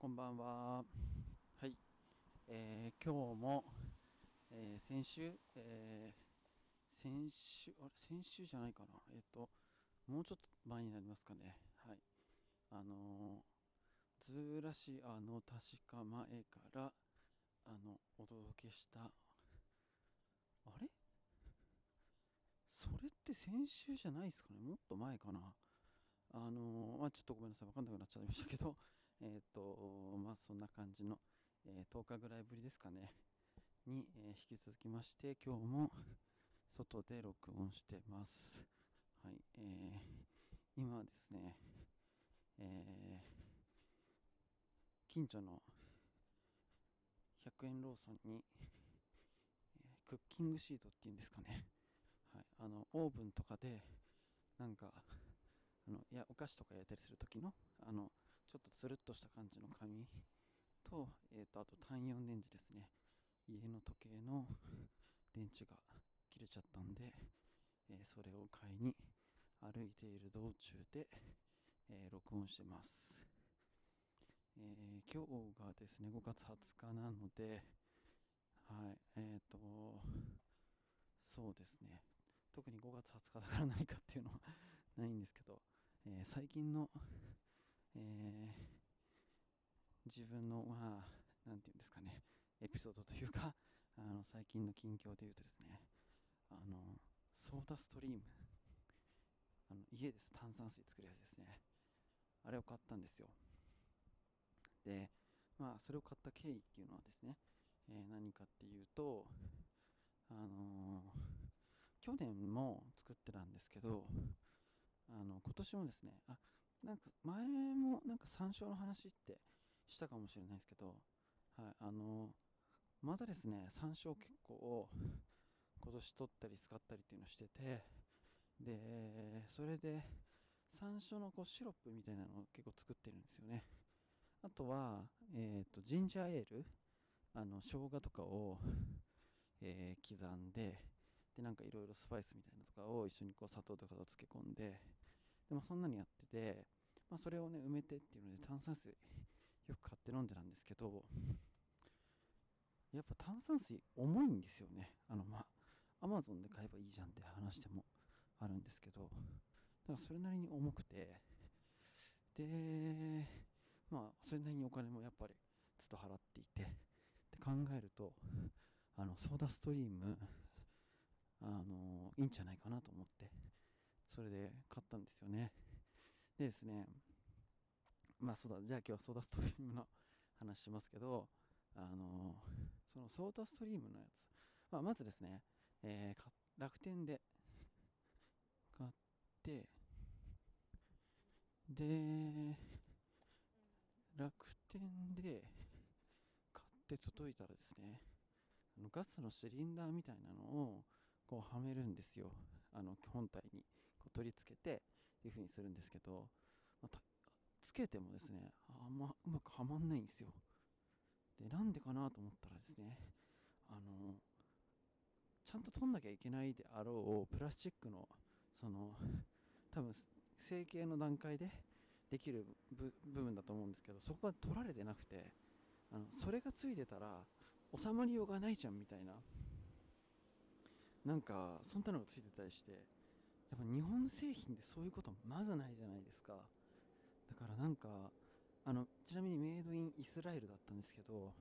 こんばんは。はい。えー、今日も、えー、先週、えー、先週、あれ、先週じゃないかな。えっ、と、もうちょっと前になりますかね。はい。あのズーラシアの確か前から、あの、お届けした、あれ？それって先週じゃないですかねもっと前かなあのまあ、ちょっとごめんなさい、わかんなくなっちゃいましたけど、えっ、ー、と、まあ、そんな感じの、えー、10日ぐらいぶりですかね、に、えー、引き続きまして、今日も外で録音してます。はい、えー、今はですね、えー、近所の100円ローソンに、え、クッキングシートっていうんですかね、はい、あの、オーブンとかで、なんか、あのいやお菓子とか焼いたりする時のあのちょっとつるっとした感じの紙 と,、えーと、あと単4電池ですね。家の時計の 電池が切れちゃったんで、えー、それを買いに歩いている道中で、えー、録音してます、えー、今日がですね5月20日なのではいえっ、とそうですね。特に5月20日だから何かっていうのは ないんですけど、え、最近の、えー、自分の、まあ、なんていうんですかね、エピソードというか、あの、最近の近況で言うとですね、あの、ソーダストリーム、あの、家です。炭酸水作るやつですね。あれを買ったんですよ。で、まあ、それを買った経緯っていうのはですね、えー、何かっていうと、あのー、去年も作ってたんですけど、あの、今年もですね、あ、なんか前もなんか山椒の話ってしたかもしれないですけど、はい、あの、まだですね、山椒結構今年取ったり使ったりっていうのをしてて、で、それで山椒のこうシロップみたいなのを結構作ってるんですよね。あとは、えっ、ー、と、ジンジャーエール、あの、生姜とかを、えー、刻んで、でなんかいろいろスパイスみたいなのとかを一緒にこう砂糖とかと漬け込んででもそんなにやってて、まあ、それをね埋めてっていうので炭酸水よく買って飲んでたんですけどやっぱ炭酸水重いんですよね。あのまあアマゾンで買えばいいじゃんって話してもあるんですけどだからそれなりに重くてでまあそれなりにお金もやっぱりずっと払っていてって考えるとあのソーダストリームあのいいんじゃないかなと思って、それで買ったんですよね。でですね、まあそうだ、じゃあ今日はソーダストリームの話しますけど、あのそのソーダストリームのやつ、まあ、まずですね、えー、楽天で買って、で、楽天で買って届いたらですね、あのガスのシリンダーみたいなのをこうはめるんですよ。あの本体に。こう取り付けてっていう風にするんですけど、まあ、つけてもですねあんまうまくはまんないんですよ。でなんでかなと思ったらですねあのちゃんと取んなきゃいけないであろうプラスチックのその多分成形の段階でできる部分だと思うんですけどそこが取られてなくてあのそれがついてたら収まりようがないじゃんみたいな。なんかそんなのがついてたりしてやっぱ日本製品でそういうことまずないじゃないですか。だからなんかあのちなみにメイドインイスラエルだったんですけど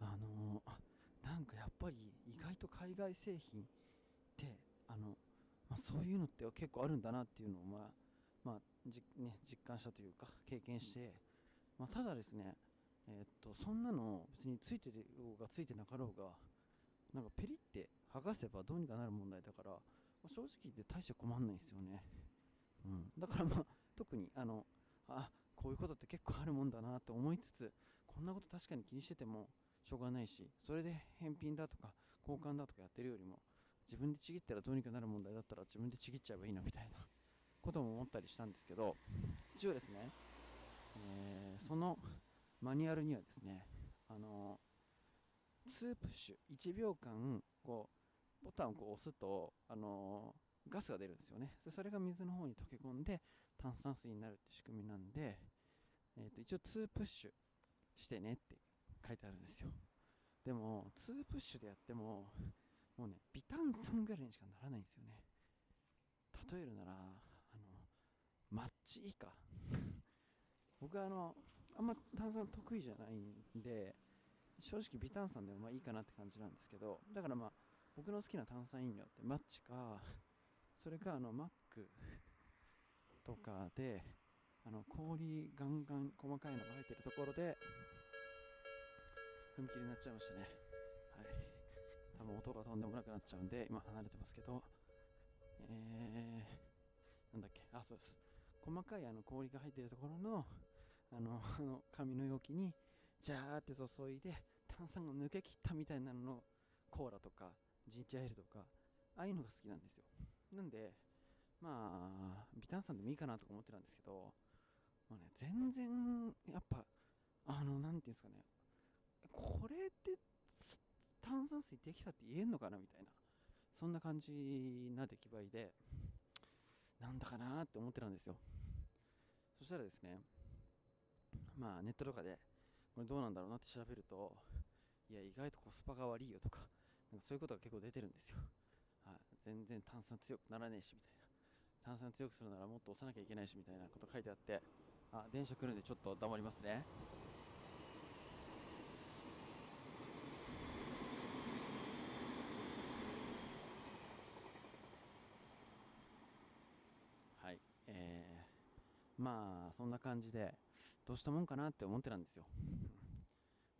あのなんかやっぱり意外と海外製品ってあの、まあ、そういうのって結構あるんだなっていうのを、まあまあじね、実感したというか経験して、まあ、ただですね、えー、っとそんなの別についてようがついてなかろうがなんかペリって剥がせばどうにかなる問題だから、あ、正直言って大して困んないですよね。うん。だからまあ、特に、あの、あ、こういうことって結構あるもんだなって思いつつ、こんなこと確かに気にしててもしょうがないし、それで返品だとか交換だとかやってるよりも、自分でちぎったらどうにかなる問題だったら自分でちぎっちゃえばいいのみたいなことも思ったりしたんですけど、一応ですね、えー、そのマニュアルにはですね、あの2プッシュ、1秒間、こう、ボタンをこう押すと、あのー、ガスが出るんですよね。それが水の方に溶け込んで炭酸水になるって仕組みなんで、え、ー、と、一応2プッシュしてねって書いてあるんですよ。でも、2プッシュでやっても、もうね、微炭酸ぐらいにしかならないんですよね。例えるなら、あの、マッチ以下。僕はあの、あんま炭酸得意じゃないんで、正直微炭酸でもまあいいかなって感じなんですけど、だからまあ、僕の好きな炭酸飲料ってマッチか、それかあの、マックとかで、あの、氷ガンガン細かいのが入ってるところで、踏切になっちゃいましたね。はい。多分音がとんでもなくなっちゃうんで、今離れてますけど、えー、なんだっけ、あ、そうです。細かいあの氷が入ってるところの、あの、あの紙の容器に、ジャーって注いで、炭酸が抜けきったみたいなののコーラとか、ジンジャーエールとか、ああいうのが好きなんですよ。なんで、まあ、微炭酸でもいいかなとか思ってたんですけど、まあね、全然、やっぱ、あの、なんていうんですかね、これって炭酸水できたって言えんのかなみたいな、そんな感じな出来栄えで、なんだかなって思ってたんですよ。そしたらですね、まあネットとかで、これどうなんだろうなって調べると、いや、意外とコスパが悪いよとか、なんかそういうことが結構出てるんですよ。はい、全然炭酸強くならねえしみたいな。炭酸強くするならもっと押さなきゃいけないしみたいなこと書いてあって、あ、電車来るんでちょっと黙りますね。はい。えー、まあ、そんな感じで、どうしたもんかなって思ってたんですよ。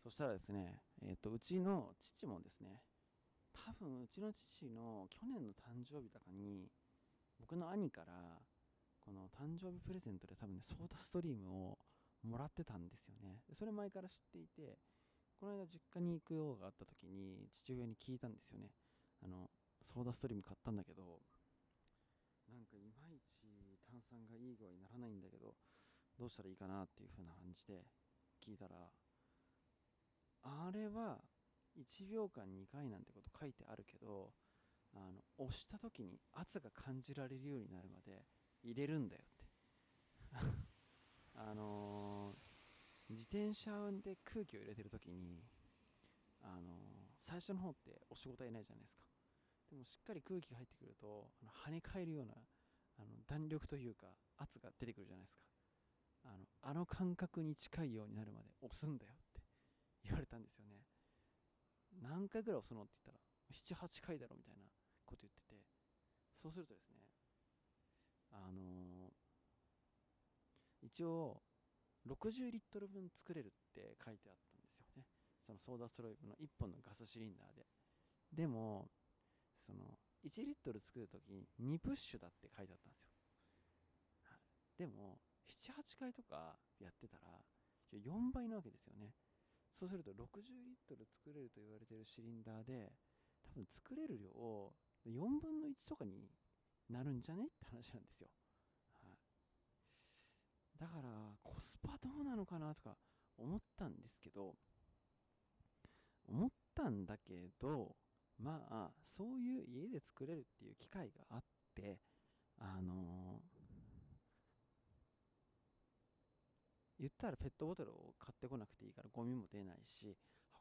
そしたらですね、えっ、ー、と、うちの父もですね、多分うちの父の去年の誕生日とかに、僕の兄から、この誕生日プレゼントで多分ね、ソーダストリームをもらってたんですよね。それ前から知っていて、この間実家に行く用があった時に父親に聞いたんですよね。あの、ソーダストリーム買ったんだけど、なんかいまいち炭酸がいい具合にならないんだけど、どうしたらいいかなっていう風な感じで聞いたら、あれは1秒間2回なんてこと書いてあるけど、あの押した時に圧が感じられるようになるまで入れるんだよって。あのー、自転車で空気を入れてる時にあのー、最初の方ってお仕事はいないじゃないですか。でもしっかり空気が入ってくるとあの跳ね返るようなあの弾力というか圧が出てくるじゃないですか。あのあの感覚に近いようになるまで押すんだよって言われたんですよね。何回ぐらい押すのって言ったら78回だろみたいなこと言ってて。そうするとですねあのー、一応60リットル分作れるって書いてあったんですよね。そのソーダストロイブの1本のガスシリンダーで。でもその1リットル作るときに2プッシュだって書いてあったんですよ、はい、でも78回とかやってたら4倍なわけですよね。そうすると60リットル作れると言われてるシリンダーで多分作れる量を4分の1とかになるんじゃねって話なんですよ、はい、だからコスパどうなのかなとか思ったんですけど思ったんだけどまあそういう家で作れるっていう機会があってあのー、言ったらペットボトルを買ってこなくていいからゴミも出ないし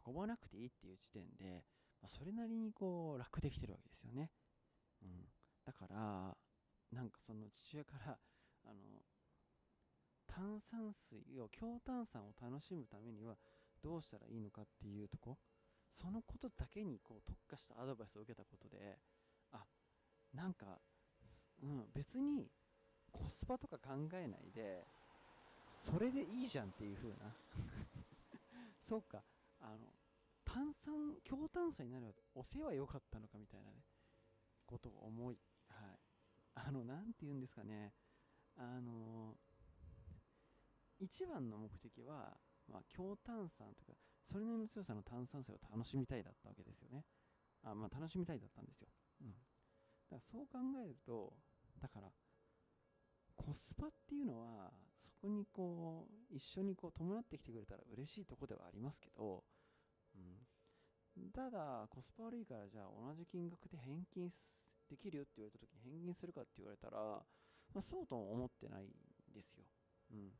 運ばなくていいっていう時点でまあ、それなりにこう楽できてるわけですよね。うん、だからなんかその父親からあの炭酸水を強炭酸を楽しむためにはどうしたらいいのかっていうとこそのことだけにこう特化したアドバイスを受けたことであなんか、うん、別にコスパとか考えないでそれでいいじゃんっていう風な そうかあの炭酸、強炭酸になれば押せは良かったのかみたいなね、ことを思い、はい。あの、なんて言うんですかね、あの、一番の目的は、まあ、強炭酸とか、それなりの強さの炭酸水を楽しみたいだったわけですよね。あまあ、楽しみたいだったんですよ。うん。だからそう考えると、だから、コスパっていうのは、そこにこう、一緒にこう伴ってきてくれたら嬉しいとこではありますけど、うん、ただ、コスパ悪いからじゃあ同じ金額で返金できるよって言われた時に返金するかって言われたら、まあ、そうとも思ってないんですよ。うん。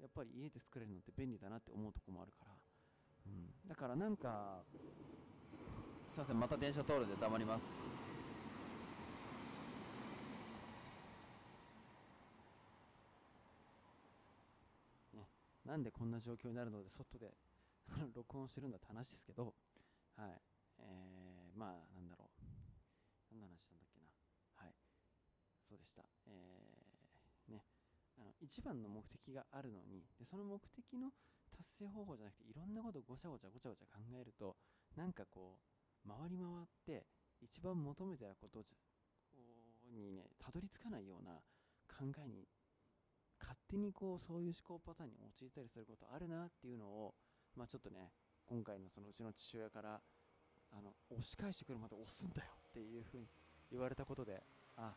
やっぱり家で作れるのって便利だなって思うとこもあるから、うん、だからなんかすいませんまた電車通るんで黙りますねなんでこんな状況になるので外で 録音してるんだって話ですけどはい。えー、まあなんだろう。何の話したんだっけな。はい。そうでした。えー、ね。あの一番の目的があるのにでその目的の達成方法じゃなくていろんなことをごちゃごちゃごちゃごちゃ考えるとなんかこう回り回って一番求めてたことにねたどり着かないような考えに手にこうそういう思考パターンに陥ったりすることあるなっていうのを、まあ、ちょっとね今回のそのうちの父親からあの押し返してくるまで押すんだよっていうふうに言われたことであ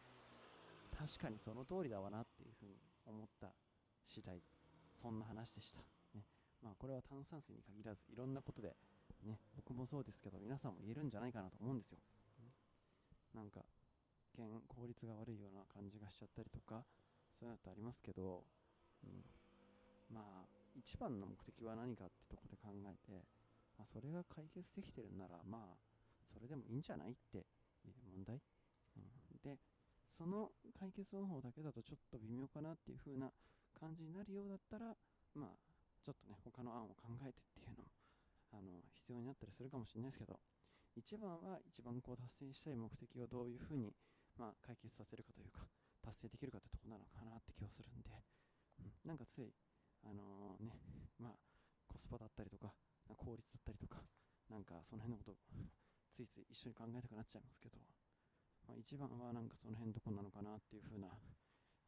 確かにその通りだわなっていうふうに思った次第そんな話でした、ね。まあ、これは炭酸水に限らずいろんなことで、ね、僕もそうですけど皆さんも言えるんじゃないかなと思うんですよ、なんか健効率が悪いような感じがしちゃったりとかそういうのってありますけど、うん、まあ一番の目的は何かってとこで考えて、まあ、それが解決できてるならまあそれでもいいんじゃないっていう問題、うん、でその解決方法だけだとちょっと微妙かなっていう風な感じになるようだったらまあちょっとね他の案を考えてっていうのもあの必要になったりするかもしれないですけど一番は一番こう達成したい目的をどういう風にまあ解決させるかというか達成できるかってとこなのかなって気はするんで、なんかついあのー、ねまあコスパだったりとか効率だったりとかなんかその辺のことついつい一緒に考えたくなっちゃいますけどまあ、一番はなんかその辺どこなのかなっていう風な、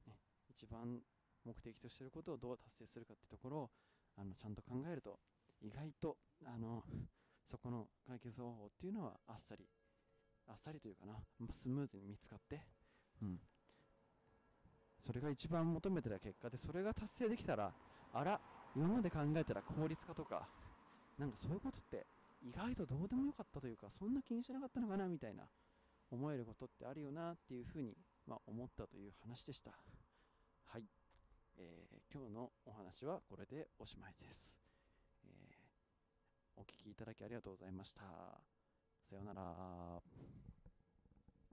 ね、一番目的としてることをどう達成するかってところをあのちゃんと考えると意外とあのそこの解決方法っていうのはあっさりあっさりというかな、まあ、スムーズに見つかって、うん、それが一番求めてた結果でそれが達成できたらあら今まで考えたら効率化とかなんかそういうことって意外とどうでもよかったというかそんな気にしなかったのかなみたいな思えることってあるよなっていうふうに、まあ、思ったという話でした。はい、えー、今日のお話はこれでおしまいです。えー、お聴きいただきありがとうございました。さようなら。